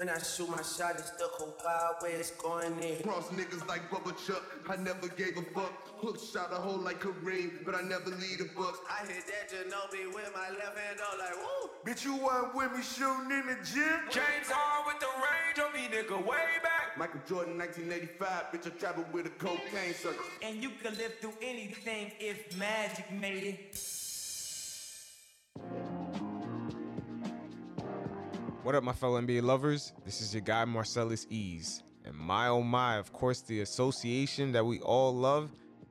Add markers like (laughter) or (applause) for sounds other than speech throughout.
When I shoot my shot, it's the whole wild way it's going in. Cross niggas like Bubba Chuck, I never gave a fuck. Hook shot a hole like Kareem, but I never lead a buck. I hit that Ginobili with my left hand, all like woo. Bitch, you wasn't with me shooting in the gym? James Harden with the range on me, nigga, way back. Michael Jordan, 1985, bitch, I traveled with a cocaine sucker. And you could live through anything if magic made it. What up, my fellow NBA lovers? This is your guy, Marcellus Ease. And my oh my, of course, the association that we all love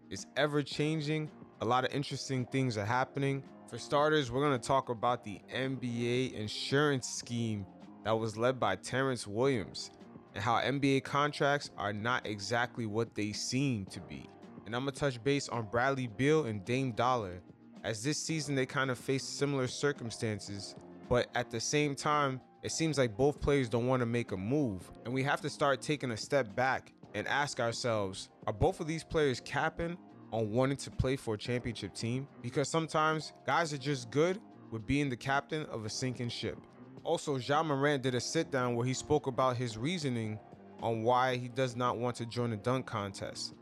is ever changing. A lot of interesting things are happening. For starters, we're going to talk about the NBA insurance scheme that was led by Terrence Williams and how NBA contracts are not exactly what they seem to be. And I'm going to touch base on Bradley Beal and Dame Dollar, as this season they kind of face similar circumstances, but at the same time, it seems like both players don't want to make a move, and we have to start taking a step back and ask ourselves are both of these players capping on wanting to play for a championship team? Because sometimes guys are just good with being the captain of a sinking ship. Also, Ja Morant did a sit down where he spoke about his reasoning on why he does not want to join the dunk contest.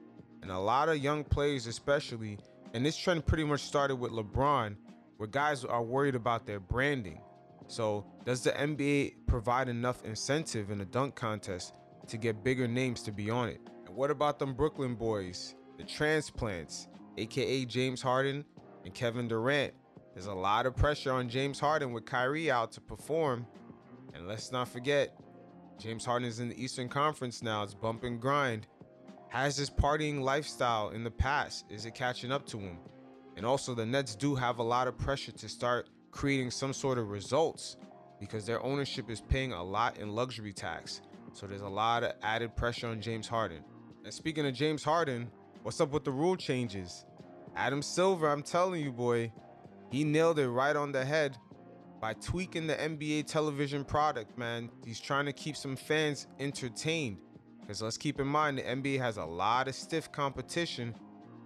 And a lot of young players, especially, and this trend pretty much started with LeBron, where guys are worried about their branding. So, does the NBA provide enough incentive in a dunk contest to get bigger names to be on it? And what about them Brooklyn boys, the transplants, aka James Harden and Kevin Durant? There's a lot of pressure on James Harden with Kyrie out to perform. And let's not forget, James Harden is in the Eastern Conference now. It's bump and grind. Has his partying lifestyle in the past? Is it catching up to him? And also, the Nets do have a lot of pressure to start creating some sort of results because their ownership is paying a lot in luxury tax. So there's a lot of added pressure on James Harden. And speaking of James Harden, what's up with the rule changes? Adam Silver, I'm telling you, boy, he nailed it right on the head by tweaking the NBA television product, man. He's trying to keep some fans entertained. Because let's keep in mind, the NBA has a lot of stiff competition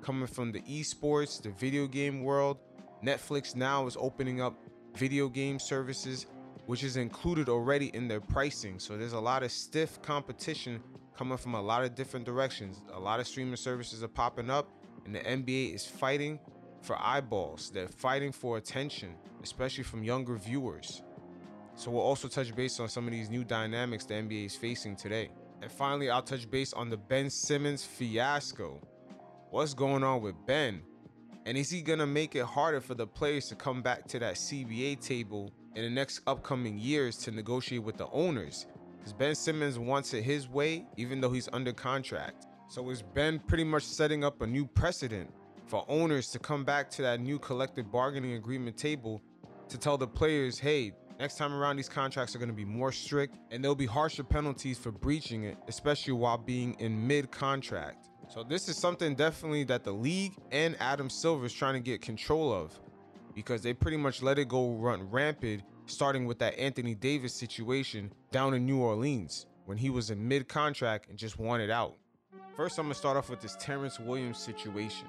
coming from the esports, the video game world. Netflix now is opening up video game services, which is included already in their pricing. So there's a lot of stiff competition coming from a lot of different directions. A lot of streaming services are popping up, and the NBA is fighting for eyeballs. They're fighting for attention, especially from younger viewers. So we'll also touch base on some of these new dynamics the NBA is facing today. And finally, I'll touch base on the Ben Simmons fiasco. What's going on with Ben? And is he gonna make it harder for the players to come back to that CBA table in the next upcoming years to negotiate with the owners? Because Ben Simmons wants it his way, even though he's under contract. So is Ben pretty much setting up a new precedent for owners to come back to that new collective bargaining agreement table to tell the players, hey, next time around these contracts are going to be more strict and there'll be harsher penalties for breaching it, especially while being in mid contract. So this is something definitely that the league and Adam Silver is trying to get control of because they pretty much let it go run rampant starting with that Anthony Davis situation down in New Orleans when he was in mid contract and just wanted out. First, I'm to start off with this Terrence Williams situation.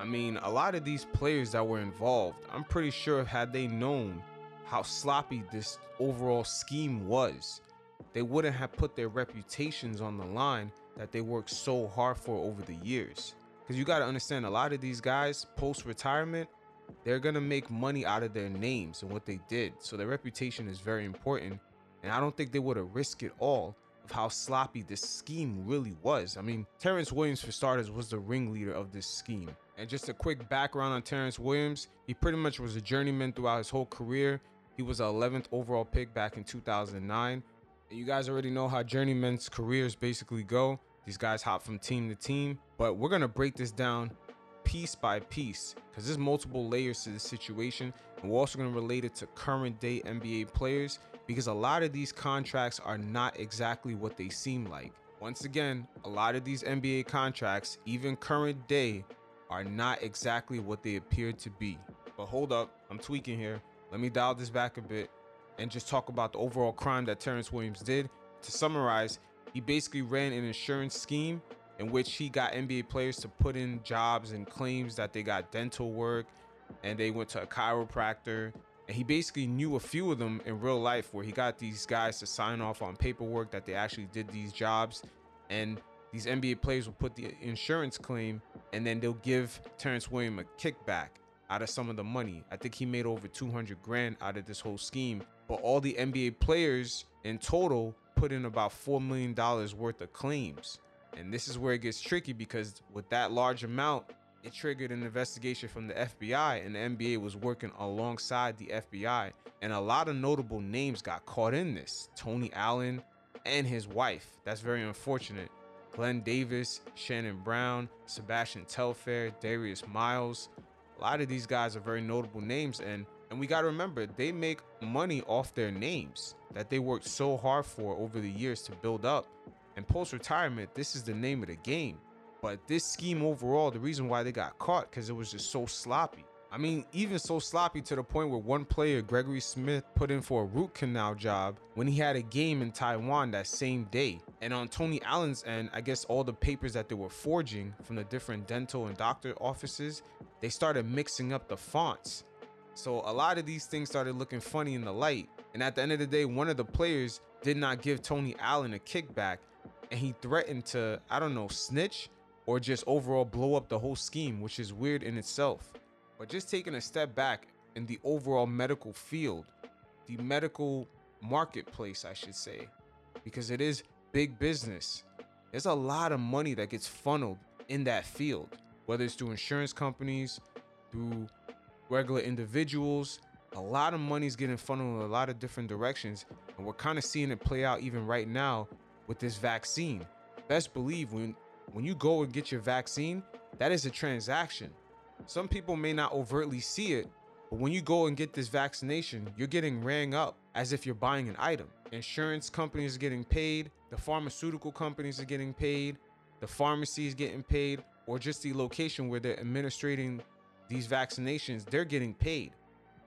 I mean, a lot of these players that were involved, I'm pretty sure had they known how sloppy this overall scheme was, they wouldn't have put their reputations on the line that they worked so hard for over the years. Because you got to understand, a lot of these guys post retirement, they're going to make money out of their names and what they did. So their reputation is very important. And I don't think they would have risked it all of how sloppy this scheme really was. I mean, Terrence Williams, for starters, was the ringleader of this scheme. And just a quick background on Terrence Williams, he pretty much was a journeyman throughout his whole career. He was an 11th overall pick back in 2009. And you guys already know how journeymen's careers basically go. These guys hop from team to team. But we're to break this down piece by piece because there's multiple layers to this situation. And we're also to relate it to current day NBA players because a lot of these contracts are not exactly what they seem like. Once again, a lot of these NBA contracts, even current day, are not exactly what they appear to be. But hold up, I'm tweaking here. Let me dial this back a bit and just talk about the overall crime that Terrence Williams did. To summarize, he basically ran an insurance scheme in which he got NBA players to put in jobs and claims that they got dental work and they went to a chiropractor And he basically knew a few of them in real life where he got these guys to sign off on paperwork that they actually did these jobs. And these NBA players will put the insurance claim and then they'll give Terrence Williams a kickback out of some of the money. I think he made over 200 grand out of this whole scheme. But all the NBA players in total put in about $4 million worth of claims. And this is where it gets tricky because with that large amount, it triggered an investigation from the FBI, and the NBA was working alongside the FBI. And a lot of notable names got caught in this Tony Allen and his wife. That's very unfortunate. Glen Davis, Shannon Brown, Sebastian Telfair, Darius Miles. A lot of these guys are very notable names, and and we got to remember they make money off their names that they worked so hard for over the years to build up. And post retirement, this is the name of the game. But this scheme overall, the reason why they got caught, because it was just so sloppy. I mean, even so sloppy to the point where one player, Gregory Smith, put in for a root canal job when he had a game in Taiwan that same day. And on Tony Allen's end, I guess all the papers that they were forging from the different dental and doctor offices, they started mixing up the fonts. So a lot of these things started looking funny in the light. And at the end of the day, one of the players did not give Tony Allen a kickback and he threatened to, I don't know, snitch or just overall blow up the whole scheme, which is weird in itself. But just taking a step back in the overall medical field, the medical marketplace, I should say, because it is big business. There's a lot of money that gets funneled in that field, whether it's through insurance companies, through regular individuals. A lot of money is getting funneled in a lot of different directions, and we're kind of seeing it play out even right now with this vaccine. Best believe when when you go and get your vaccine, that is a transaction. Some people may not overtly see it, but when you go and get this vaccination, you're getting rang up as if you're buying an item. Insurance companies are getting paid, the pharmaceutical companies are getting paid, the pharmacy is getting paid, or just the location where they're administrating these vaccinations, they're getting paid.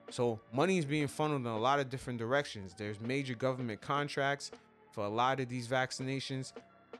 So money is being funneled in a lot of different directions. There's major government contracts for a lot of these vaccinations.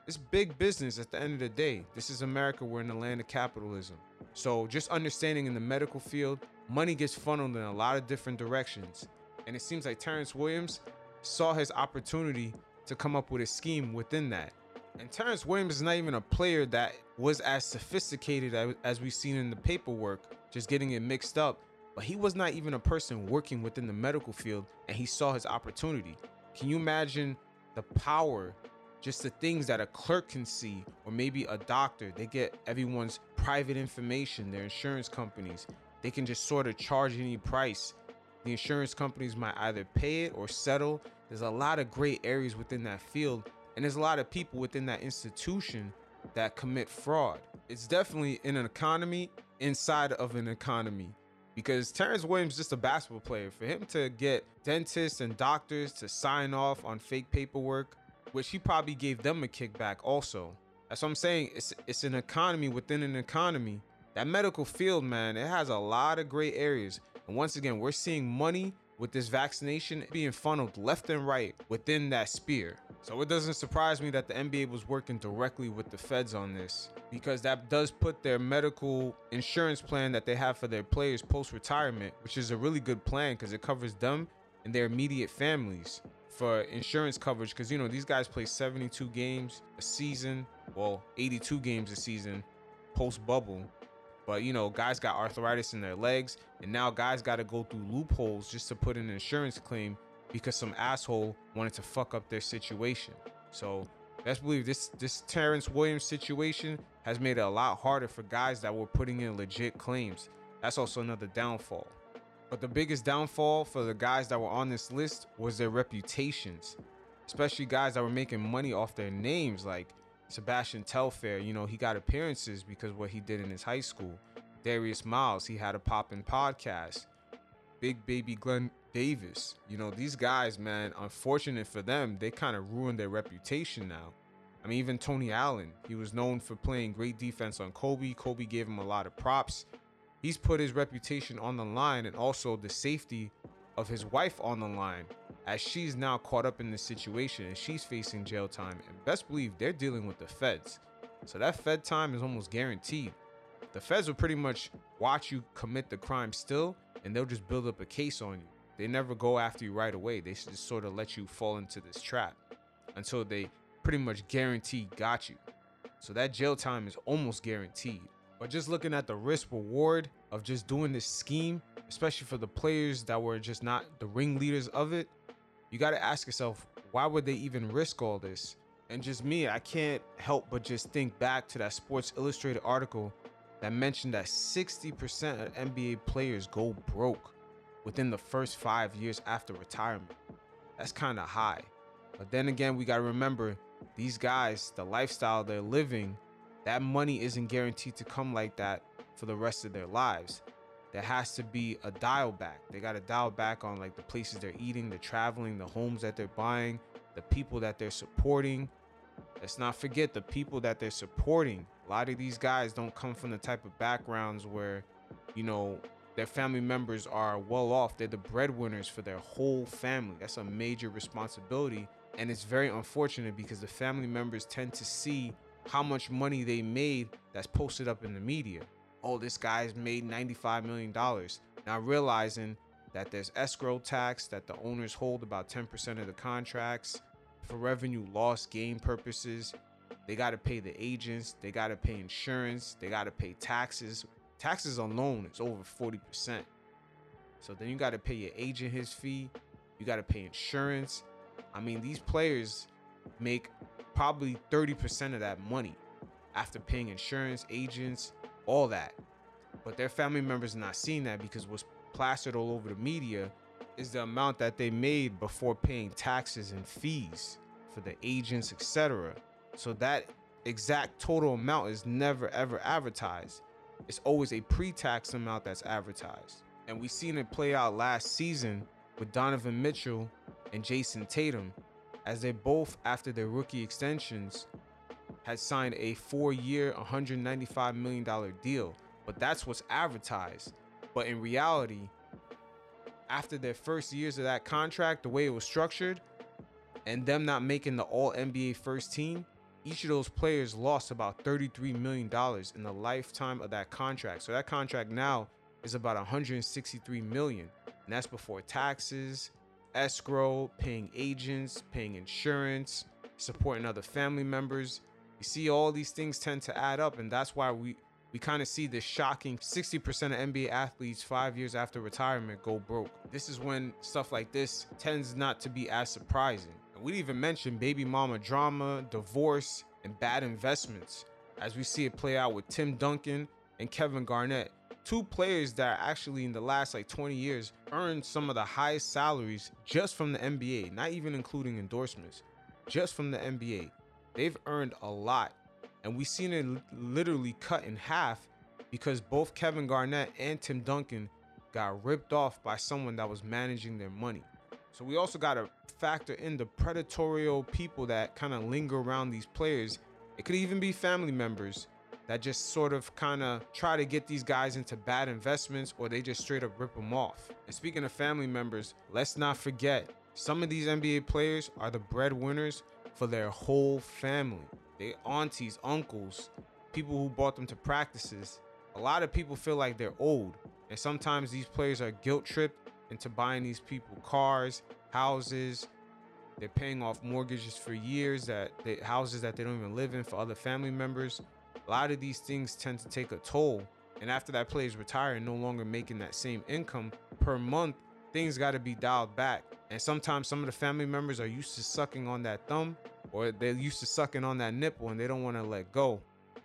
It's big business at the end of the day. This is America. We're in the land of capitalism. So just understanding in the medical field, money gets funneled in a lot of different directions. And it seems like Terrence Williams saw his opportunity to come up with a scheme within that. And Terrence Williams is not even a player that was as sophisticated as, we've seen in the paperwork, just getting it mixed up. But he was not even a person working within the medical field and he saw his opportunity. Can you imagine the power, just the things that a clerk can see, or maybe a doctor? They get everyone's private information, their insurance companies. They can just sort of charge any price. The insurance companies might either pay it or settle. There's a lot of gray areas within that field and there's a lot of people within that institution that commit fraud. It's definitely in an economy inside of an economy because Terrence Williams is just a basketball player. For him to get dentists and doctors to sign off on fake paperwork, which he probably gave them a kickback also. That's what I'm saying. It's it's an economy within an economy. That medical field, man, it has a lot of gray areas. And once again, we're seeing money with this vaccination being funneled left and right within that spear. So it doesn't surprise me that the NBA was working directly with the feds on this because that does put their medical insurance plan that they have for their players post retirement, which is a really good plan because it covers them and their immediate families for insurance coverage. Because you know these guys play 72 games a season, well 82 games a season post bubble but you know, guys got arthritis in their legs, and now guys got to go through loopholes just to put an insurance claim because some asshole wanted to fuck up their situation. So best believe this this Terrence Williams situation has made it a lot harder for guys that were putting in legit claims. That's also another downfall. But the biggest downfall for the guys that were on this list was their reputations, especially guys that were making money off their names like Sebastian Telfair, you know, he got appearances because what he did in his high school. Darius Miles, he had a poppin' podcast. Big baby Glen Davis, you know, these guys, man, unfortunate for them, they kind of ruined their reputation now. I mean, even Tony Allen, he was known for playing great defense on Kobe. Kobe gave him a lot of props. He's put his reputation on the line and also the safety of his wife on the line as she's now caught up in this situation and she's facing jail time. And best believe they're dealing with the feds. So that Fed time is almost guaranteed. The feds will pretty much watch you commit the crime still, and they'll just build up a case on you. They never go after you right away. They just sort of let you fall into this trap until they pretty much guarantee got you. So that jail time is almost guaranteed. But just looking at the risk reward of just doing this scheme, especially for the players that were just not the ringleaders of it, you got to ask yourself, why would they even risk all this? And just me, I can't help but just think back to that Sports Illustrated article that mentioned that 60% of NBA players go broke within the first five years after retirement. That's kind of high. But then again, we got to remember these guys, the lifestyle they're living, that money isn't guaranteed to come like that for the rest of their lives. There has to be a dial back. They got to dial back on like the places they're eating, the traveling, the homes that they're buying, the people that they're supporting. Let's not forget the people that they're supporting. A lot of these guys don't come from the type of backgrounds where, you know, their family members are well off. They're the breadwinners for their whole family. That's a major responsibility. And it's very unfortunate because the family members tend to see how much money they made that's posted up in the media. Oh, this guy's made $95 million. Now realizing that there's escrow tax that the owners hold about 10% of the contracts for revenue loss gain purposes. They got to pay the agents, they got to pay insurance, they got to pay taxes. Taxes alone is over 40%. So then you got to pay your agent his fee, you got to pay insurance. I mean, these players make probably 30% of that money after paying insurance, agents, all that. But their family members are not seeing that because what's plastered all over the media is the amount that they made before paying taxes and fees for the agents, etc. So that exact total amount is never ever advertised. It's always a pre-tax amount that's advertised. And we've seen it play out last season with Donovan Mitchell and Jayson Tatum as they both after their rookie extensions had signed a 4-year, 195 million dollar deal. But that's what's advertised. But in reality, after their first years of that contract, the way it was structured, and them not making the all NBA first team, each of those players lost about $33 million in the lifetime of that contract. So that contract now is about 163 million. And that's before taxes, escrow, paying agents, paying insurance, supporting other family members. You see, all these things tend to add up, and that's why we we kind of see this shocking 60% of NBA athletes five years after retirement go broke. This is when stuff like this tends not to be as surprising. We even mentioned baby mama drama, divorce, and bad investments, as we see it play out with Tim Duncan and Kevin Garnett, two players that actually in the last like 20 years earned some of the highest salaries just from the NBA, not even including endorsements, just from the NBA. They've earned a lot and we've seen it literally cut in half because both Kevin Garnett and Tim Duncan got ripped off by someone that was managing their money. So we also got to factor in the predatorial people that kind of linger around these players. It could even be family members that just sort of kind of try to get these guys into bad investments or they just straight up rip them off. And speaking of family members, let's not forget some of these NBA players are the breadwinners for their whole family their aunties, uncles, people who brought them to practices. A lot of people feel like they're old, and sometimes these players are guilt tripped into buying these people cars, houses. They're paying off mortgages for years that they, houses that they don't even live in for other family members. A lot of these things tend to take a toll, and after that player is retired, no longer making that same income per month, things got to be dialed back. And sometimes some of the family members are used to sucking on that thumb or they're used to sucking on that nipple and they don't want to let go.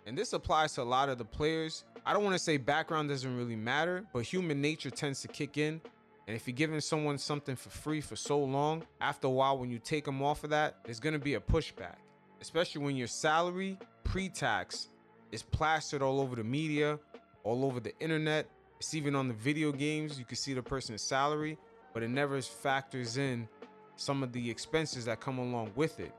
And this applies to a lot of the players. I don't want to say background doesn't really matter, but human nature tends to kick in. And if you're giving someone something for free for so long, after a while, when you take them off of that, there's to be a pushback, especially when your salary pre tax is plastered all over the media, all over the internet. It's even on the video games. You can see the person's salary, but it never factors in some of the expenses that come along with it.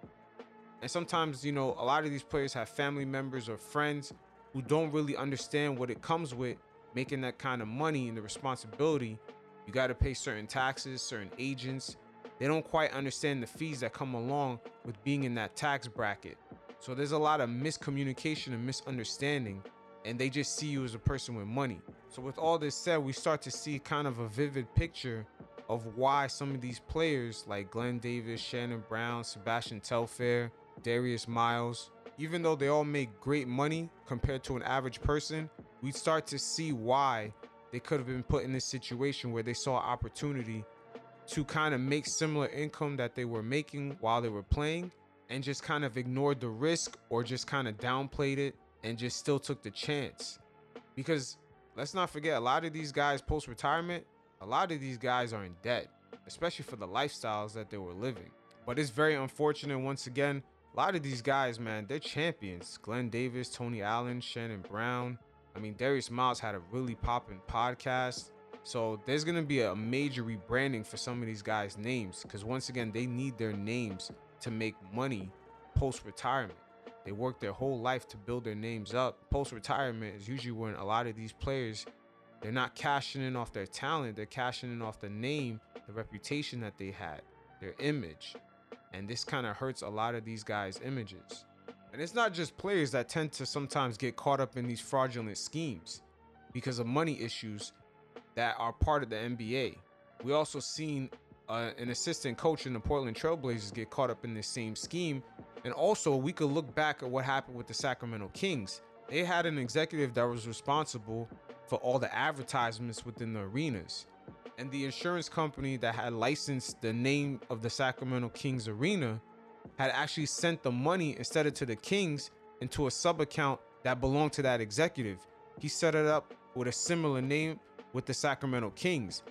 And sometimes, you know, a lot of these players have family members or friends who don't really understand what it comes with making that kind of money and the responsibility. You got to pay certain taxes, certain agents. They don't quite understand the fees that come along with being in that tax bracket. So there's a lot of miscommunication and misunderstanding, and they just see you as a person with money. So, with all this said, we start to see kind of a vivid picture of why some of these players like Glen Davis, Shannon Brown, Sebastian Telfair, Darius Miles, even though they all make great money compared to an average person, we start to see why they could have been put in this situation where they saw opportunity to kind of make similar income that they were making while they were playing and just kind of ignored the risk or just kind of downplayed it and just still took the chance. Because let's not forget, a lot of these guys post retirement, a lot of these guys are in debt, especially for the lifestyles that they were living. But it's very unfortunate once again. A lot of these guys, man, they're champions. Glen Davis, Tony Allen, Shannon Brown. I mean, Darius Miles had a really popping podcast. So there's gonna be a major rebranding for some of these guys' names because once again, they need their names to make money post retirement. They work their whole life to build their names up. Post retirement is usually when a lot of these players they're not cashing in off their talent, they're cashing in off the name, the reputation that they had, their image. And this kind of hurts a lot of these guys' images. And it's not just players that tend to sometimes get caught up in these fraudulent schemes because of money issues that are part of the NBA. We also seen uh, an assistant coach in the Portland Trailblazers get caught up in this same scheme. And also, we could look back at what happened with the Sacramento Kings. They had an executive that was responsible for all the advertisements within the arenas. And the insurance company that had licensed the name of the Sacramento Kings arena had actually sent the money instead of to the Kings into a sub account that belonged to that executive. He set it up with a similar name with the Sacramento Kings.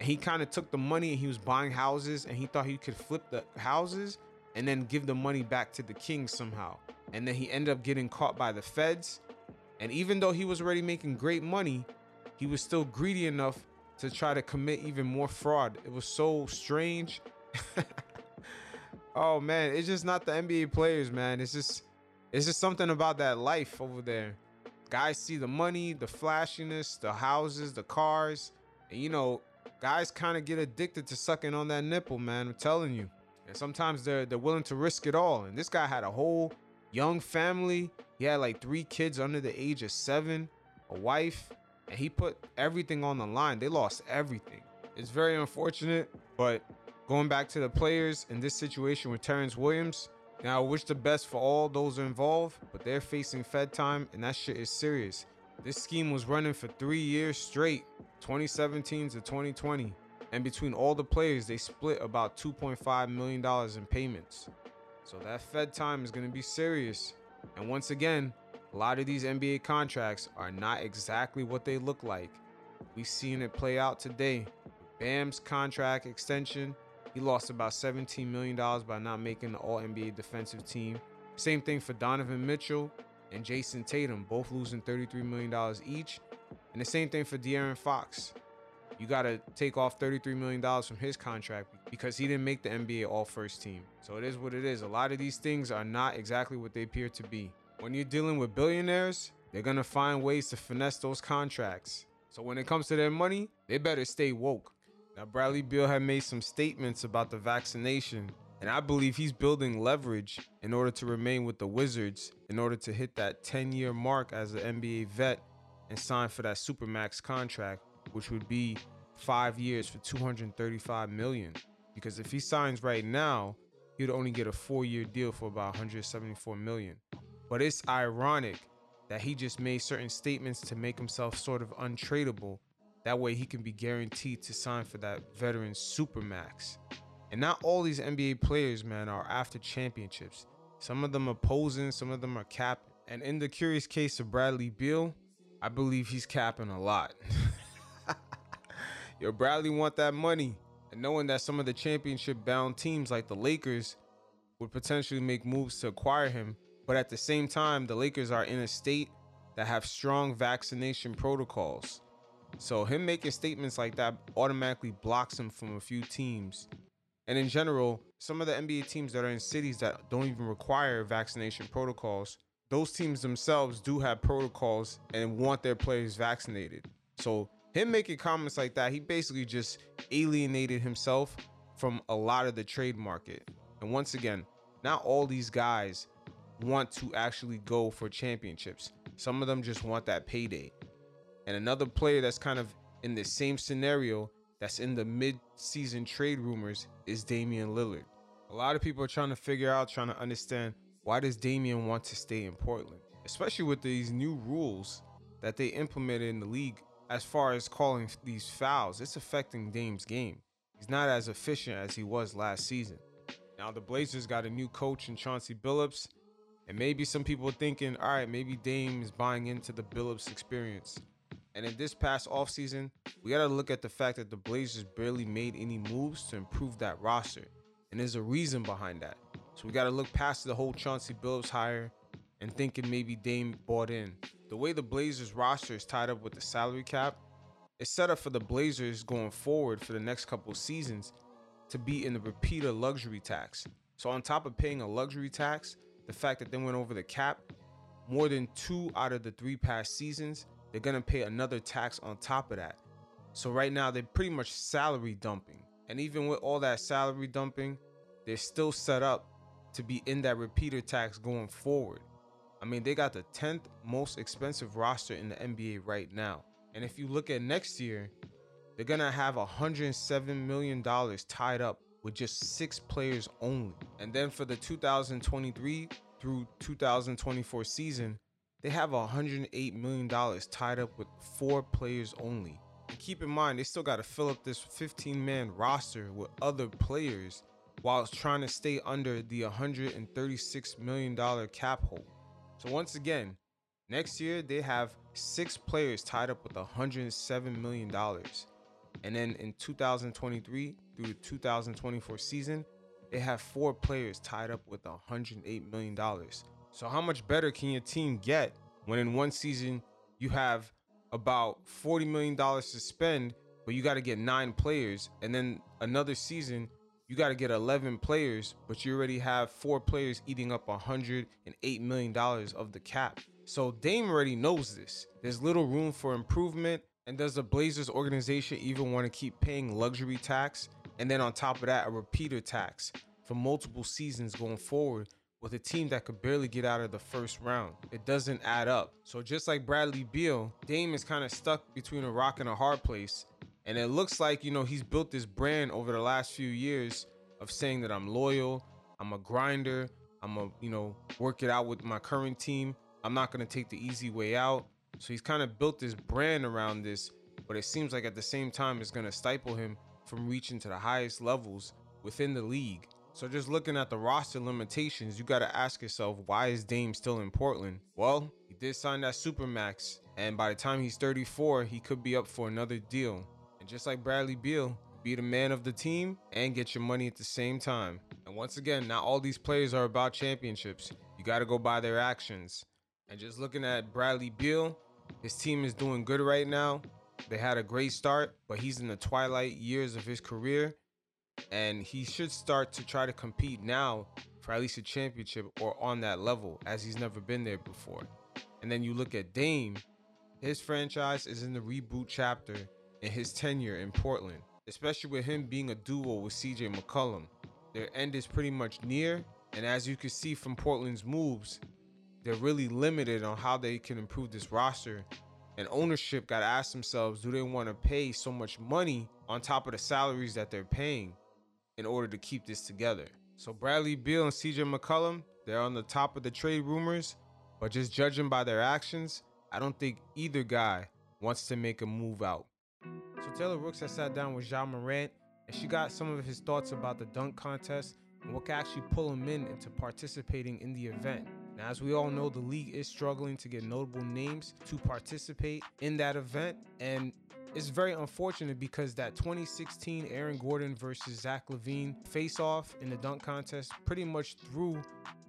And he kind of took the money and he was buying houses and he thought he could flip the houses and then give the money back to the Kings somehow. And then he ended up getting caught by the feds. And even though he was already making great money, he was still greedy enough to try to commit even more fraud. It was so strange. (laughs) oh man, it's just not the NBA players, man. It's just it's just something about that life over there. Guys see the money, the flashiness, the houses, the cars, and you know, guys kind of get addicted to sucking on that nipple, man. I'm telling you. And sometimes they're they're willing to risk it all. And this guy had a whole young family. He had like three kids under the age of seven, a wife, and he put everything on the line. They lost everything. It's very unfortunate, but going back to the players in this situation with Terrence Williams, now I wish the best for all those involved, but they're facing Fed time, and that shit is serious. This scheme was running for three years straight, 2017 to 2020. And between all the players, they split about $2.5 million in payments. So that Fed time is going to be serious. And once again, a lot of these NBA contracts are not exactly what they look like. We've seen it play out today. Bam's contract extension, he lost about $17 million by not making the All NBA defensive team. Same thing for Donovan Mitchell and Jayson Tatum, both losing $33 million each. And the same thing for De'Aaron Fox. You got to take off $33 million from his contract because he didn't make the NBA All First team. So it is what it is. A lot of these things are not exactly what they appear to be. When you're dealing with billionaires, they're going to find ways to finesse those contracts. So when it comes to their money, they better stay woke. Now, Bradley Beal had made some statements about the vaccination, and I believe he's building leverage in order to remain with the Wizards in order to hit that 10 year mark as an NBA vet and sign for that Supermax contract, which would be five years for 235 million. Because if he signs right now, he'd only get a four year deal for about 174 million. But it's ironic that he just made certain statements to make himself sort of untradeable. That way he can be guaranteed to sign for that veteran Supermax. And not all these NBA players, man, are after championships. Some of them are posing, some of them are capping. And in the curious case of Bradley Beal, I believe he's capping a lot. (laughs) Yo, Bradley want that money. And knowing that some of the championship bound teams like the Lakers would potentially make moves to acquire him, but at the same time, the Lakers are in a state that have strong vaccination protocols. So him making statements like that automatically blocks him from a few teams. And in general, some of the NBA teams that are in cities that don't even require vaccination protocols, those teams themselves do have protocols and want their players vaccinated. So him making comments like that, he basically just alienated himself from a lot of the trade market. And once again, not all these guys want to actually go for championships. Some of them just want that payday. And another player that's kind of in the same scenario that's in the mid-season trade rumors is Damian Lillard. A lot of people are trying to figure out, trying to understand why does Damian want to stay in Portland, especially with these new rules that they implemented in the league as far as calling these fouls. It's affecting Dame's game. He's not as efficient as he was last season. Now the Blazers got a new coach in Chauncey Billups, and maybe some people are thinking, all right, maybe Dame is buying into the Billups experience. And in this past offseason, we got to look at the fact that the Blazers barely made any moves to improve that roster. And there's a reason behind that. So we got to look past the whole Chauncey Billups hire and thinking maybe Dame bought in. The way the Blazers roster is tied up with the salary cap, it's set up for the Blazers going forward for the next couple seasons to be in the repeater luxury tax. So on top of paying a luxury tax, the fact that they went over the cap, more than two out of the three past seasons, they're gonna pay another tax on top of that. So right now they're pretty much salary dumping. And even with all that salary dumping, they're still set up to be in that repeater tax going forward. I mean, they got the 10th most expensive roster in the NBA right now. And if you look at next year, they're gonna have 107 million dollars tied up with just six players only. And then for the 2023 through 2024 season, they have 108 million dollars tied up with four players only. And keep in mind, they still got to fill up this 15 man roster with other players while trying to stay under the 136 million dollar cap hole. So once again, next year they have six players tied up with 107 million dollars. And then in 2023 through the 2024 season, they have four players tied up with 108 million dollars. So how much better can your team get when in one season you have about 40 million dollars to spend, but you got to get 9 players and then another season you got to get 11 players, but you already have 4 players eating up 108 million dollars of the cap. So Dame already knows this. There's little room for improvement and does the Blazers organization even want to keep paying luxury tax and then on top of that a repeater tax for multiple seasons going forward with a team that could barely get out of the first round. It doesn't add up. So just like Bradley Beal, Dame is kind of stuck between a rock and a hard place. And it looks like, you know, he's built this brand over the last few years of saying that I'm loyal, I'm a grinder, I'm a, you know, work it out with my current team. I'm not going to take the easy way out. So he's kind of built this brand around this, but it seems like at the same time it's going to stifle him from reaching to the highest levels within the league. So just looking at the roster limitations, you got to ask yourself, why is Dame still in Portland? Well, he did sign that Supermax, and by the time he's 34, he could be up for another deal. And just like Bradley Beal, be the man of the team and get your money at the same time. And once again, not all these players are about championships. You got to go by their actions. And just looking at Bradley Beal, his team is doing good right now. They had a great start, but he's in the twilight years of his career. And he should start to try to compete now for at least a championship or on that level, as he's never been there before. And then you look at Dame, his franchise is in the reboot chapter in his tenure in Portland, especially with him being a duo with CJ McCollum. Their end is pretty much near, and as you can see from Portland's moves, they're really limited on how they can improve this roster. And ownership got to ask themselves do they want to pay so much money on top of the salaries that they're paying in order to keep this together? So, Bradley Beal and CJ McCollum, they're on the top of the trade rumors, but just judging by their actions, I don't think either guy wants to make a move out. So, Taylor Rooks has sat down with Ja Morant, and she got some of his thoughts about the dunk contest and what can actually pull him in into participating in the event. Now, as we all know, the league is struggling to get notable names to participate in that event. And it's very unfortunate because that 2016 Aaron Gordon versus Zach LaVine face off in the dunk contest pretty much threw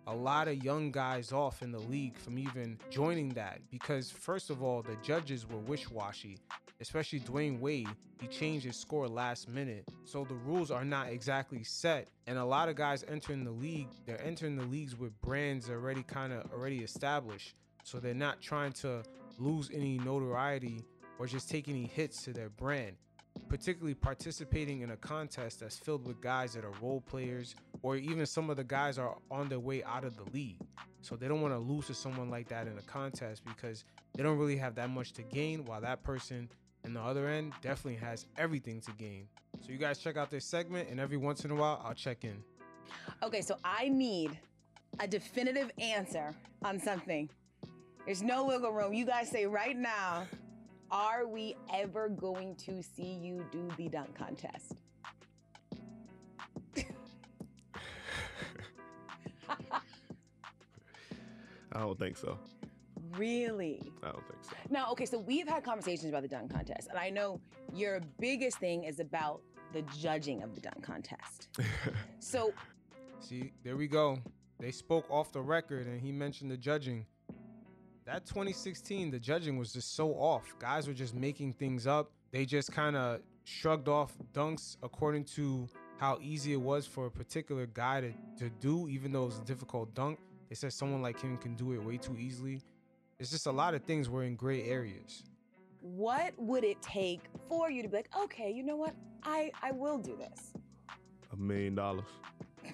a lot of young guys off in the league from even joining that because, first of all, the judges were wish washy especially Dwyane Wade, he changed his score last minute. So the rules are not exactly set. And a lot of guys entering the league, they're entering the leagues with brands already kind of already established. So they're not trying to lose any notoriety or just take any hits to their brand. Particularly participating in a contest that's filled with guys that are role players, or even some of the guys are on their way out of the league. So they don't want to lose to someone like that in a contest because they don't really have that much to gain, while that person and the other end definitely has everything to gain. So you guys check out this segment, and every once in a while, I'll check in. Okay, so I need a definitive answer on something. There's no wiggle room. You guys say right now, are we ever going to see you do the dunk contest? (laughs) I don't think so. Really? I don't think so. Now, okay, so we've had conversations about the dunk contest, and I know your biggest thing is about the judging of the dunk contest. (laughs) So, See, there we go. They spoke off the record, and he mentioned the judging. That 2016, the judging was just so off. Guys were just making things up. They just kind of shrugged off dunks according to how easy it was for a particular guy to, to do, even though it was a difficult dunk. They said someone like him can do it way too easily. It's just a lot of things were in gray areas. what would it take for you to be like, okay, you know what? I I will do this. A million dollars. (laughs)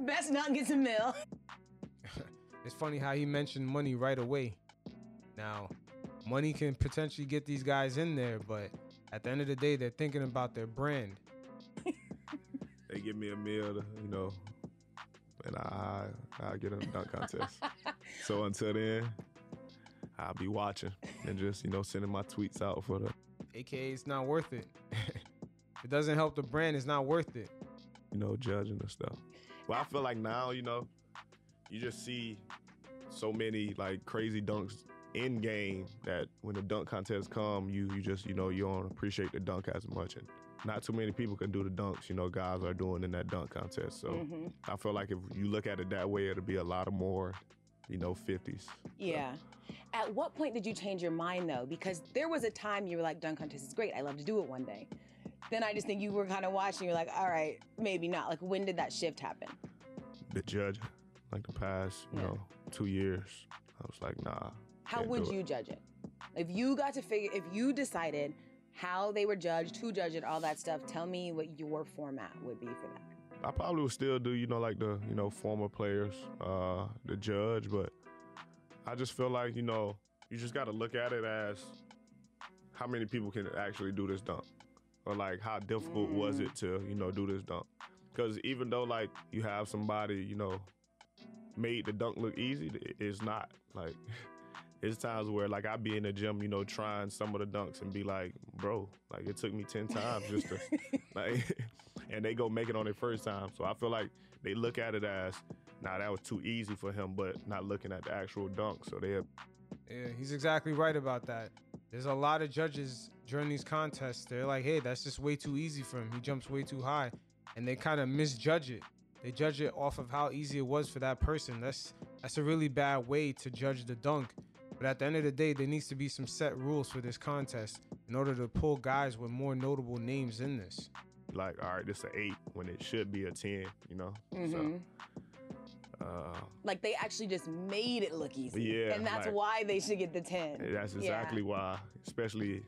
Best not get a mill. It's funny how he mentioned money right away. Now, money can potentially get these guys in there, but at the end of the day, they're thinking about their brand. (laughs) They give me a meal, to, you know, and I I get in a dunk contest. (laughs) so until then, I'll be watching and just you know sending my tweets out for the AKA, it's not worth it. it doesn't help the brand, it's not worth it. you know judging and stuff. But I feel like now you know you just see so many like crazy dunks in game that when the dunk contest come, you you just you know you don't appreciate the dunk as much and. Not too many people can do the dunks, you know, guys are doing in that dunk contest. So Mhm. I feel like if you look at it that way, it'll be a lot of more, you know, 50s. Yeah. At what point did you change your mind though? Because there was a time you were like, dunk contest is great. I love to do it one day. Then I just think you were kind of watching. You're like, all right, maybe not. Like, when did that shift happen? The judge, like the past, you Yeah. know, two years, I was like, nah. How would it. you judge it? If you got to figure, if you decided how they were judged, who judged it, all that stuff, tell me what your format would be for that. I probably would still do, you know, like the, you know, former players, uh, the judge, but I just feel like, you know, you just got to look at it as how many people can actually do this dunk, or like how difficult was it to, you know, do this dunk? Because even though like you have somebody, you know, made the dunk look easy, it's not. Like, (laughs) it's times where like I'd be in the gym, you know, trying some of the dunks and be like, bro, like it took me ten times just to (laughs) like, (laughs) and they go make it on their first time. So I feel like they look at it as, nah, that was too easy for him, but not looking at the actual dunk. So they, Yeah, he's exactly right about that. There's a lot of judges during these contests. They're like, hey, that's just way too easy for him. He jumps way too high. And they kind of misjudge it. They judge it off of how easy it was for that person. That's that's a really bad way to judge the dunk. But at the end of the day, there needs to be some set rules for this contest in order to pull guys with more notable names in this. Like, all right, this an eight when it should be a ten. You know. Mhm. So, uh, Like they actually just made it look easy. Yeah, And that's like- why they should get the 10. that's Yeah. exactly why, especially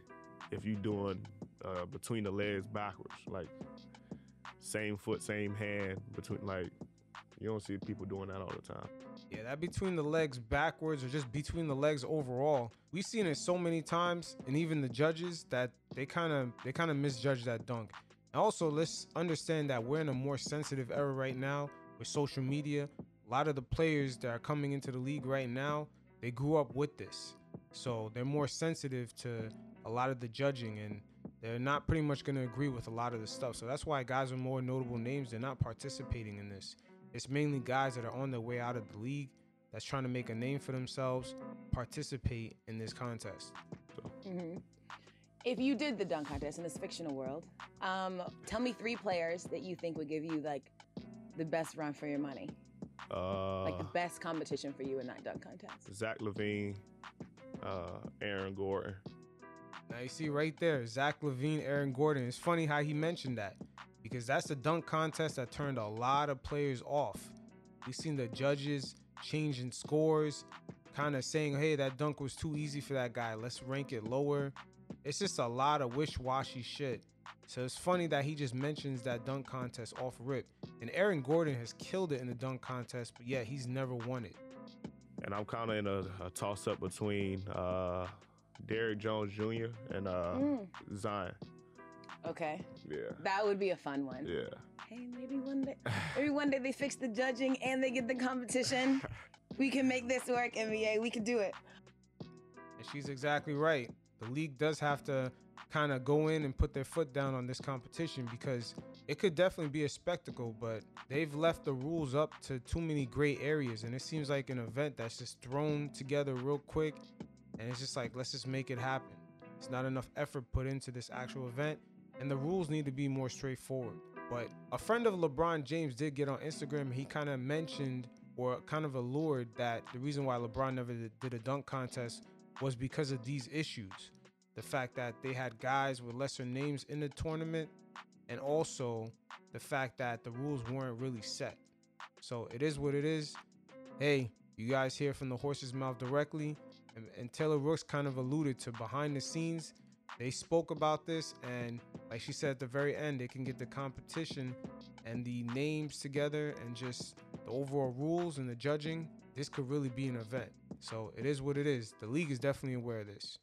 if you're doing uh, between the legs backwards, like same foot, same hand between like. You don't see people doing that all the time. Yeah, that between the legs backwards or just between the legs overall. We've seen it so many times, and even the judges that they kind of they kind of misjudge that dunk. And also, let's understand that we're in a more sensitive era right now with social media. A lot of the players that are coming into the league right now, they grew up with this, so they're more sensitive to a lot of the judging, and they're not pretty much going to agree with a lot of the stuff. So that's why guys with more notable names they're not participating in this. It's mainly guys that are on their way out of the league that's trying to make a name for themselves participate in this contest. hmm If you did the dunk contest in this fictional world, um, tell me three players that you think would give you like the best run for your money, Uh, like the best competition for you in that dunk contest. Zach LaVine, uh, Aaron Gordon. Now you see right there, Zach LaVine, Aaron Gordon. It's funny how he mentioned that because that's the dunk contest that turned a lot of players off. We've seen the judges changing scores, kind of saying, hey, that dunk was too easy for that guy. Let's rank it lower. It's just a lot of wish-washy shit. So it's funny that he just mentions that dunk contest off rip. And Aaron Gordon has killed it in the dunk contest, but yeah, he's never won it. And I'm kind of in a, a toss up between uh, Derrick Jones Jr. and uh, Mm. Zion. Okay, Yeah. that would be a fun one. Yeah. Hey, maybe one day, maybe one day they fix the judging and they get the competition. (laughs) we can make this work, NBA. We can do it. And she's exactly right. The league does have to kind of go in and put their foot down on this competition because it could definitely be a spectacle, but they've left the rules up to too many gray areas. And it seems like an event that's just thrown together real quick. And it's just like, let's just make it happen. It's not enough effort put into this actual event. And the rules need to be more straightforward. But a friend of LeBron James did get on Instagram. He kind of mentioned or kind of allured that the reason why LeBron never did- a dunk contest was because of these issues. The fact that they had guys with lesser names in the tournament, and also the fact that the rules weren't really set. So it is what it is. Hey, you guys hear from the horse's mouth directly. And, and Taylor Rooks kind of alluded to behind the scenes. They spoke about this, and like she said at the very end, they can get the competition and the names together and just the overall rules and the judging. This could really be an event. So it is what it is. The league is definitely aware of this.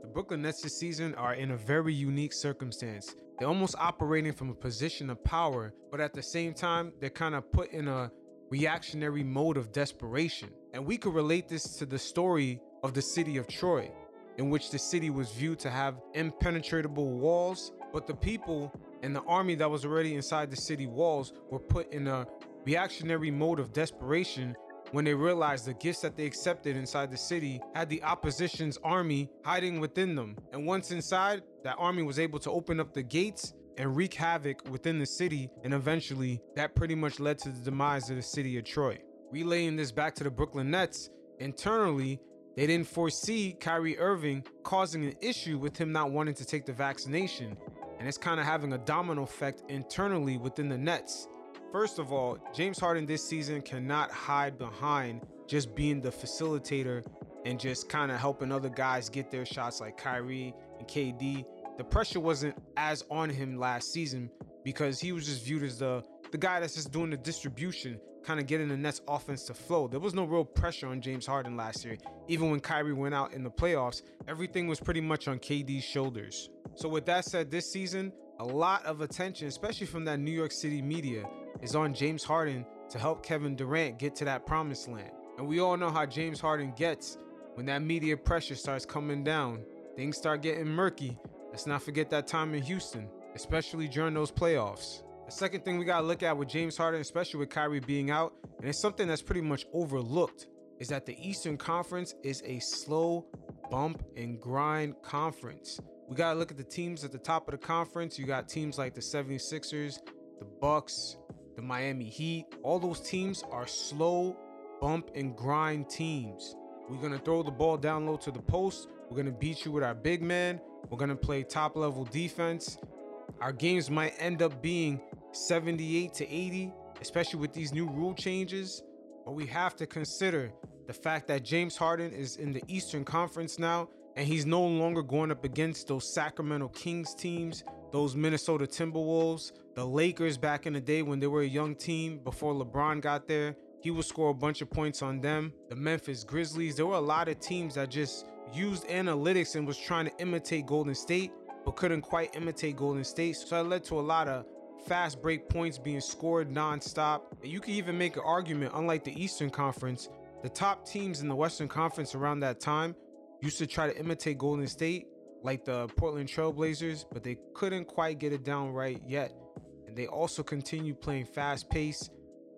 The Brooklyn Nets this season are in a very unique circumstance. They're almost operating from a position of power, but at the same time, they're kind of put in a reactionary mode of desperation. And we could relate this to the story of the city of Troy, in which the city was viewed to have impenetrable walls, but the people and the army that was already inside the city walls were put in a reactionary mode of desperation when they realized the gifts that they accepted inside the city had the opposition's army hiding within them. And once inside, that army was able to open up the gates and wreak havoc within the city, and eventually that pretty much led to the demise of the city of Troy. Relaying this back to the Brooklyn Nets, internally, they didn't foresee Kyrie Irving causing an issue with him not wanting to take the vaccination, and it's kind of having a domino effect internally within the Nets. First of all, James Harden this season cannot hide behind just being the facilitator and just kind of helping other guys get their shots like Kyrie and KD. The pressure wasn't as on him last season because he was just viewed as the the guy that's just doing the distribution, kind of getting the Nets offense to flow. There was no real pressure on James Harden last year. Even when Kyrie went out in the playoffs, everything was pretty much on KD's shoulders. So with that said, this season, a lot of attention, especially from that New York City media, is on James Harden to help Kevin Durant get to that promised land. And we all know how James Harden gets when that media pressure starts coming down. Things start getting murky. Let's not forget that time in Houston, especially during those playoffs. The second thing we gotta look at with James Harden, especially with Kyrie being out, and it's something that's pretty much overlooked, is that the Eastern Conference is a slow bump and grind conference. We gotta look at the teams at the top of the conference. You got teams like the 76ers, the Bucks, the Miami Heat. All those teams are slow bump and grind teams. We're gonna throw the ball down low to the post. We're gonna beat you with our big man. We're gonna play top level defense. Our games might end up being 78 to 80, especially with these new rule changes. But we have to consider the fact that James Harden is in the Eastern Conference now, and he's no longer going up against those Sacramento Kings teams, those Minnesota Timberwolves, the Lakers back in the day when they were a young team before LeBron got there. He would score a bunch of points on them. The Memphis Grizzlies, there were a lot of teams that just used analytics and was trying to imitate Golden State, but couldn't quite imitate Golden State. So that led to a lot of fast break points being scored nonstop. And you can even make an argument, unlike the Eastern Conference, the top teams in the Western Conference around that time used to try to imitate Golden State, like the Portland Trailblazers, but they couldn't quite get it down right yet. And they also continue playing fast pace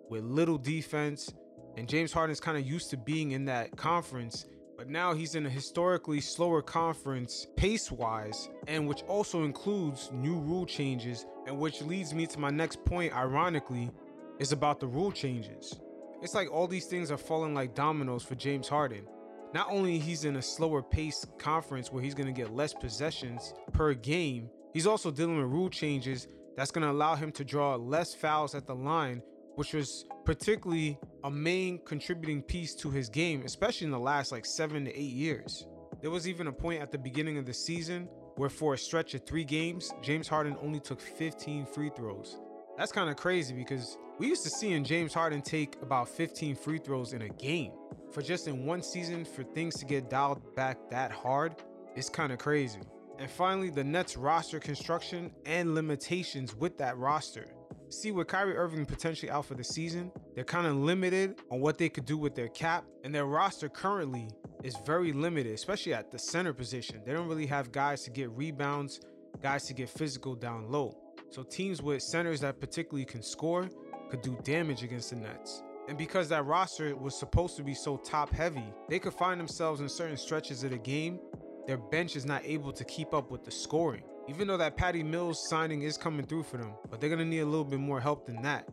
with little defense. And James Harden is kind of used to being in that conference, but now he's in a historically slower conference pace wise, and which also includes new rule changes. And which leads me to my next point, ironically, is about the rule changes. It's like all these things are falling like dominoes for James Harden. Not only he's in a slower pace conference where he's going to get less possessions per game, he's also dealing with rule changes that's going to allow him to draw less fouls at the line, which was particularly a main contributing piece to his game, especially in the last like seven to eight years. There was even a point at the beginning of the season where, for a stretch of three games, James Harden only took 15 free throws. That's kind of crazy because we used to see in James Harden take about 15 free throws in a game. For just in one season, for things to get dialed back that hard It's kind of crazy. And finally, the Nets roster construction and limitations with that roster. See, with Kyrie Irving potentially out for the season, they're kind of limited on what they could do with their cap, and their roster currently is very limited, especially at the center position. They don't really have guys to get rebounds, guys to get physical down low. So teams with centers that particularly can score could do damage against the Nets. And because that roster was supposed to be so top heavy, they could find themselves in certain stretches of the game, their bench is not able to keep up with the scoring. Even though that Patty Mills signing is coming through for them, but they're gonna need a little bit more help than that.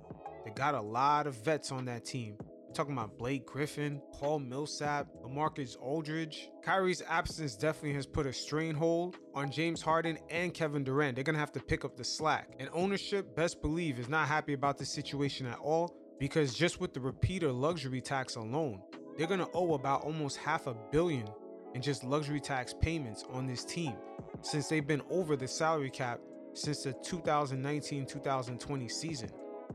They got a lot of vets on that team. We're talking about Blake Griffin, Paul Millsap, LaMarcus Aldridge. Kyrie's absence definitely has put a strain hold on James Harden and Kevin Durant. They're gonna have to pick up the slack. And ownership, best believe, is not happy about this situation at all because just with the repeater luxury tax alone, they're gonna owe about almost half a billion in just luxury tax payments on this team since they've been over the salary cap since the 2019-2020 season.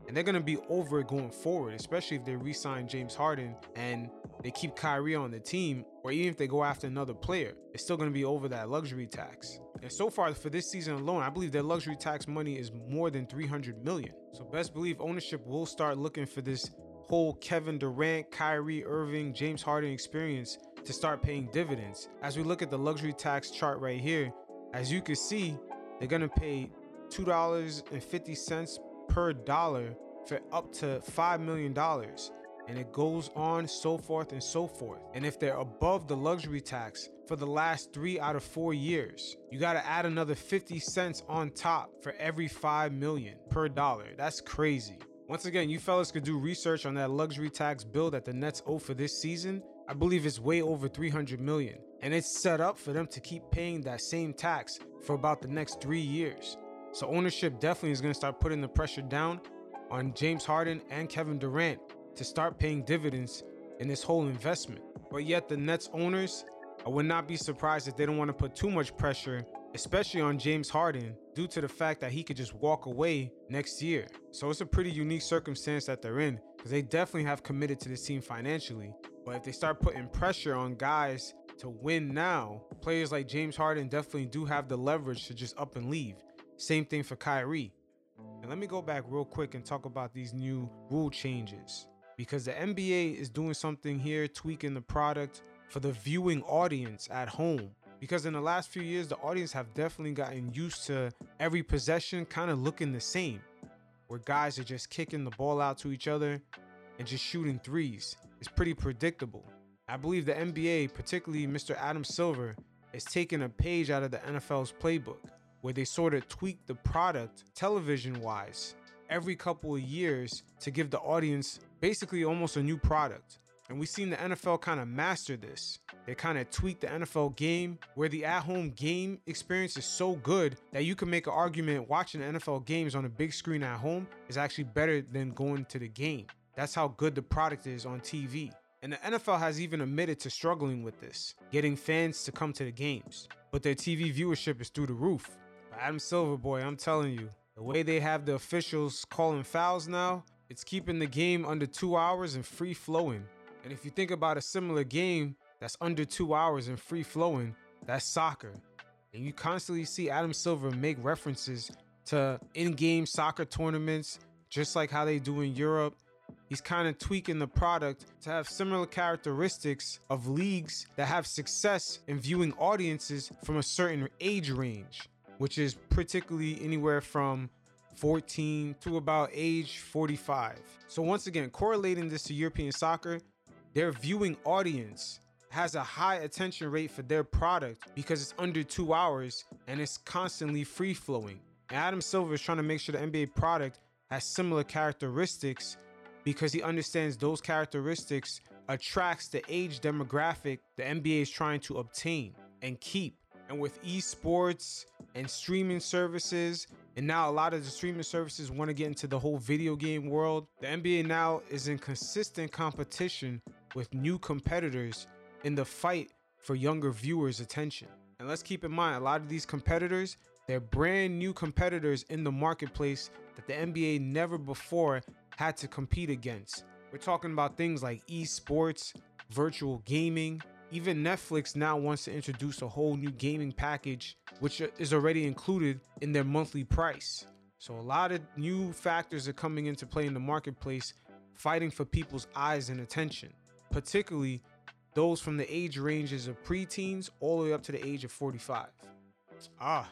And they're gonna be over it going forward, especially if they re-sign James Harden and they keep Kyrie on the team, or even if they go after another player, it's still gonna be over that luxury tax. And so far for this season alone, I believe their luxury tax money is more than 300 million. So best believe ownership will start looking for this whole Kevin Durant, Kyrie Irving, James Harden experience to start paying dividends. As we look at the luxury tax chart right here, as you can see, they're gonna pay $2.50 per dollar for up to $5 million. And it goes on so forth and so forth. And if they're above the luxury tax for the last three out of four years, you gotta add another 50 cents on top for every 5 million per dollar. That's crazy. Once again, you fellas could do research on that luxury tax bill that the Nets owe for this season. I believe it's way over 300 million. And it's set up for them to keep paying that same tax for about the next three years. So ownership definitely is to start putting the pressure down on James Harden and Kevin Durant to start paying dividends in this whole investment. But yet the Nets owners, I would not be surprised if they don't want to put too much pressure, especially on James Harden, due to the fact that he could just walk away next year. So it's a pretty unique circumstance that they're in because they definitely have committed to this team financially. But if they start putting pressure on guys to win now, players like James Harden definitely do have the leverage to just up and leave. Same thing for Kyrie. And let me go back real quick and talk about these new rule changes because the NBA is doing something here, tweaking the product for the viewing audience at home. Because in the last few years, the audience have definitely gotten used to every possession kind of looking the same, where guys are just kicking the ball out to each other and just shooting threes. It's pretty predictable. I believe the NBA, particularly Mr. Adam Silver, is taking a page out of the NFL's playbook where they sort of tweak the product television wise every couple of years to give the audience basically almost a new product. And we've seen the NFL kind of master this. They kind of tweak the NFL game where the at home game experience is so good that you can make an argument watching NFL games on a big screen at home is actually better than going to the game. That's how good the product is on TV. And the NFL has even admitted to struggling with this, getting fans to come to the games. But their TV viewership is through the roof. Adam Silver, boy, I'm telling you, the way they have the officials calling fouls now, it's keeping the game under two hours and free flowing. And if you think about a similar game that's under two hours and free flowing, that's soccer. And you constantly see Adam Silver make references to in game soccer tournaments, just like how they do in Europe. He's kind of tweaking the product to have similar characteristics of leagues that have success in viewing audiences from a certain age range which is particularly anywhere from 14 to about age 45. So, once again, correlating this to European soccer, their viewing audience has a high attention rate for their product because it's under two hours and it's constantly free flowing. And Adam Silver is trying to make sure the NBA product has similar characteristics because he understands those characteristics attracts the age demographic the NBA is trying to obtain and keep. And with esports and streaming services, and now a lot of the streaming services want to get into the whole video game world, the NBA now is in consistent competition with new competitors in the fight for younger viewers' attention. And let's keep in mind, a lot of these competitors, they're brand new competitors in the marketplace that the NBA never before had to compete against. We're talking about things like esports, virtual gaming, Even Netflix now wants to introduce a whole new gaming package, which is already included in their monthly price. So a lot of new factors are coming into play in the marketplace, fighting for people's eyes and attention, particularly those from the age ranges of preteens all the way up to the age of 45. Ah,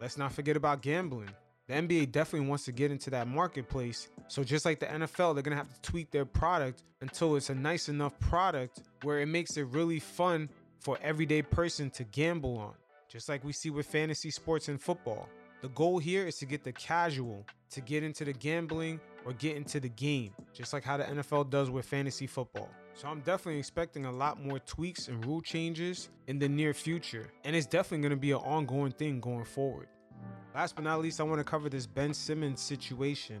let's not forget about gambling. The NBA definitely wants to get into that marketplace. So just like the NFL, they're gonna have to tweak their product until it's a nice enough product where it makes it really fun for everyday person to gamble on. Just like we see with fantasy sports and football. The goal here is to get the casual to get into the gambling or get into the game, just like how the NFL does with fantasy football. So I'm definitely expecting a lot more tweaks and rule changes in the near future, and it's definitely going to be an ongoing thing going forward. Last but not least, I want to cover this Ben Simmons situation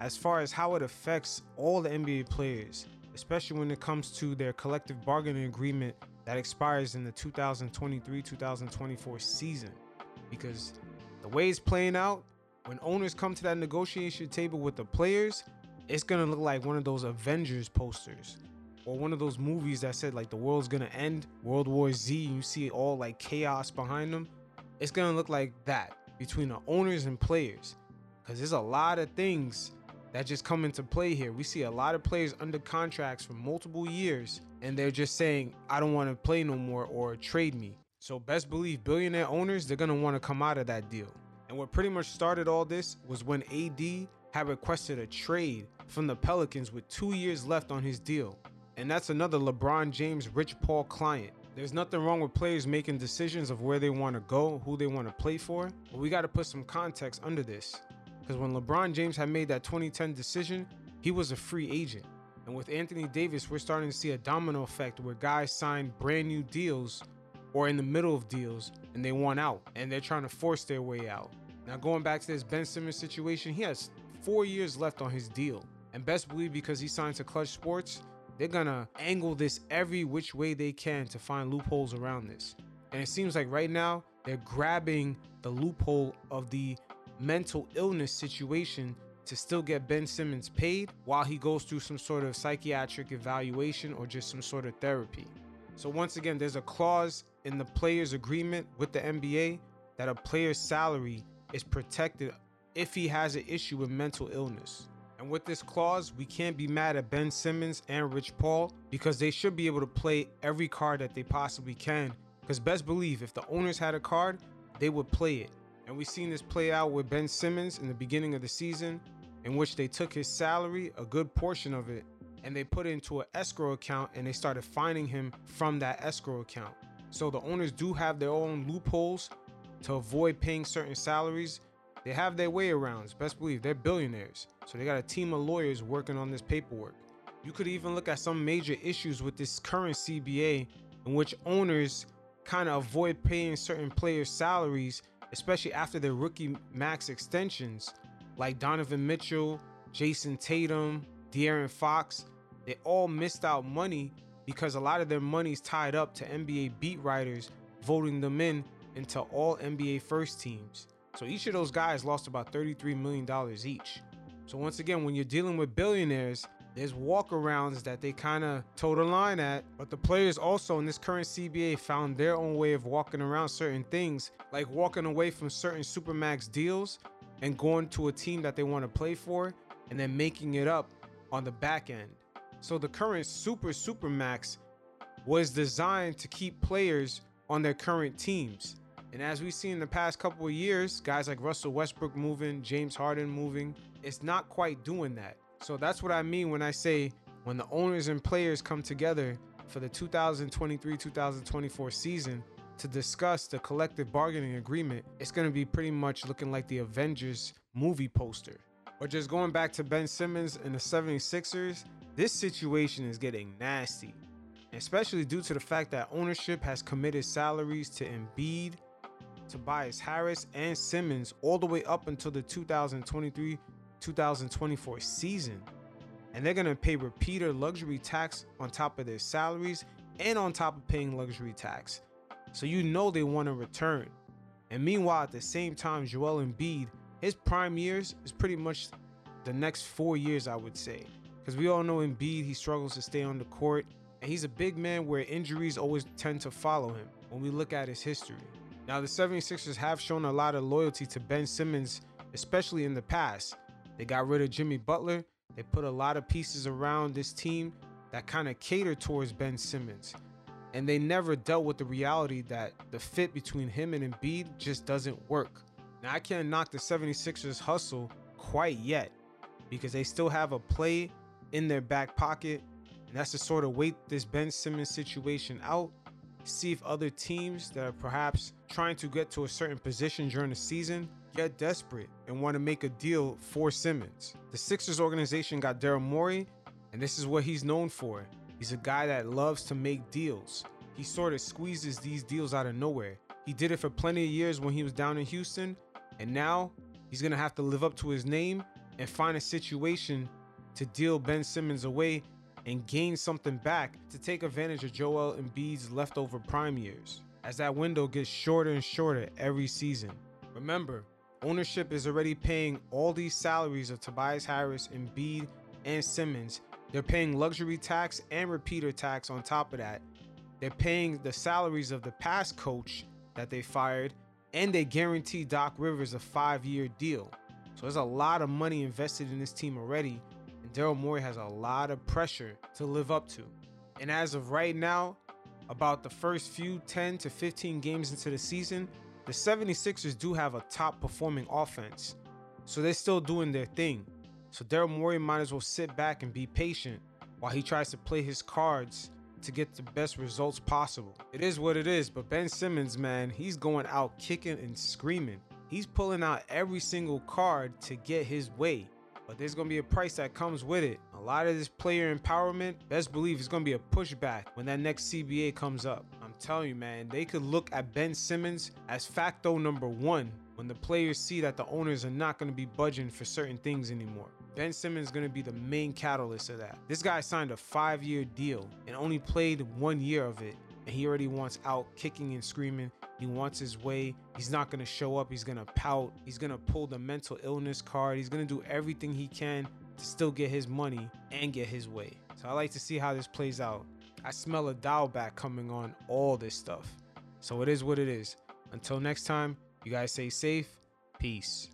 as far as how it affects all the NBA players, especially when it comes to their collective bargaining agreement that expires in the 2023 2024 season. Because the way it's playing out, when owners come to that negotiation table with the players, it's gonna look like one of those Avengers posters or one of those movies that said like the world's gonna end, World War Z, you see all like chaos behind them. It's gonna look like that between the owners and players because there's a lot of things that just come into play here. We see a lot of players under contracts for multiple years and they're just saying, I don't want to play no more or trade me. So best believe billionaire owners, they're gonna want to come out of that deal. And what pretty much started all this was when AD had requested a trade from the Pelicans with two years left on his deal. And that's another LeBron James Rich Paul client. There's nothing wrong with players making decisions of where they want to go, who they want to play for, but we got to put some context under this. Because when LeBron James had made that 2010 decision, he was a free agent. And with Anthony Davis, we're starting to see a domino effect where guys sign brand new deals or in the middle of deals and they want out and they're trying to force their way out. Now, going back to this Ben Simmons situation, he has four years left on his deal. And best believe because he signed to Clutch Sports, they're gonna angle this every which way they can to find loopholes around this. And it seems like right now they're grabbing the loophole of the mental illness situation to still get Ben Simmons paid while he goes through some sort of psychiatric evaluation or just some sort of therapy. So, once again, there's a clause in the player's agreement with the NBA that a player's salary is protected if he has an issue with mental illness. And with this clause, we can't be mad at Ben Simmons and Rich Paul because they should be able to play every card that they possibly can. Because best believe, if the owners had a card, they would play it. And we've seen this play out with Ben Simmons in the beginning of the season, in which they took his salary, a good portion of it, and they put it into an escrow account and they started finding him from that escrow account. So the owners do have their own loopholes to avoid paying certain salaries. They have their way arounds. Best believe they're billionaires. So they got a team of lawyers working on this paperwork. You could even look at some major issues with this current CBA in which owners kind of avoid paying certain players' salaries, especially after their rookie max extensions, like Donovan Mitchell, Jayson Tatum, De'Aaron Fox. They all missed out money because a lot of their money's tied up to NBA beat writers voting them in into all NBA first teams. So each of those guys lost about $33 million each. So once again, when you're dealing with billionaires, there's walkarounds that they kind of toe the line at, but the players also in this current CBA found their own way of walking around certain things, like walking away from certain supermax deals and going to a team that they want to play for, and then making it up on the back end. So the current super supermax was designed to keep players on their current teams. And as we've seen in the past couple of years, guys like Russell Westbrook moving, James Harden moving, it's not quite doing that. So that's what I mean when I say when the owners and players come together for the 2023 2024 season to discuss the collective bargaining agreement, it's going to be pretty much looking like the Avengers movie poster. But just going back to Ben Simmons and the 76ers, this situation is getting nasty, especially due to the fact that ownership has committed salaries to Embiid, Tobias Harris, and Simmons all the way up until the 2023 2024 season. And they're going to pay repeater luxury tax on top of their salaries and on top of paying luxury tax. So you know they want to return. And meanwhile, at the same time, Joel Embiid, his prime years is pretty much the next four years, I would say. Because we all know Embiid, he struggles to stay on the court and he's a big man where injuries always tend to follow him when we look at his history. Now, the 76ers have shown a lot of loyalty to Ben Simmons, especially in the past. They got rid of Jimmy Butler, they put a lot of pieces around this team that kind of cater towards Ben Simmons. And they never dealt with the reality that the fit between him and Embiid just doesn't work. Now, I can't knock the 76ers hustle quite yet because they still have a play in their back pocket. And that's to sort of wait this Ben Simmons situation out, see if other teams that are perhaps trying to get to a certain position during the season get desperate and want to make a deal for Simmons. The Sixers organization got Daryl Morey, and this is what he's known for. He's a guy that loves to make deals. He sort of squeezes these deals out of nowhere. He did it for plenty of years when he was down in Houston, and now he's going to have to live up to his name and find a situation to deal Ben Simmons away and gain something back to take advantage of Joel Embiid's leftover prime years as that window gets shorter and shorter every season. Remember, ownership is already paying all these salaries of Tobias Harris, Embiid, and Simmons. They're paying luxury tax and repeater tax on top of that. They're paying the salaries of the past coach that they fired, and they guarantee Doc Rivers a five year deal. So there's a lot of money invested in this team already, Daryl Morey has a lot of pressure to live up to. And as of right now, about the first few 10 to 15 games into the season, the 76ers do have a top performing offense. So they're still doing their thing. So Daryl Morey might as well sit back and be patient while he tries to play his cards to get the best results possible. It is what it is, but Ben Simmons, man, he's going out kicking and screaming. He's pulling out every single card to get his way. But there's going to be a price that comes with it. A lot of this player empowerment, best believe it's going to be a pushback when that next CBA comes up. I'm telling you, man, they could look at Ben Simmons as facto number one when the players see that the owners are not going to be budging for certain things anymore. Ben Simmons is going to be the main catalyst of that. This guy signed a five year deal and only played one year of it. And he already wants out kicking and screaming. He wants his way. He's not going to show up. He's going to pout. He's going to pull the mental illness card. He's going to do everything he can to still get his money and get his way. So I like to see how this plays out. I smell a dial back coming on all this stuff. So it is what it is. Until next time, you guys stay safe. Peace.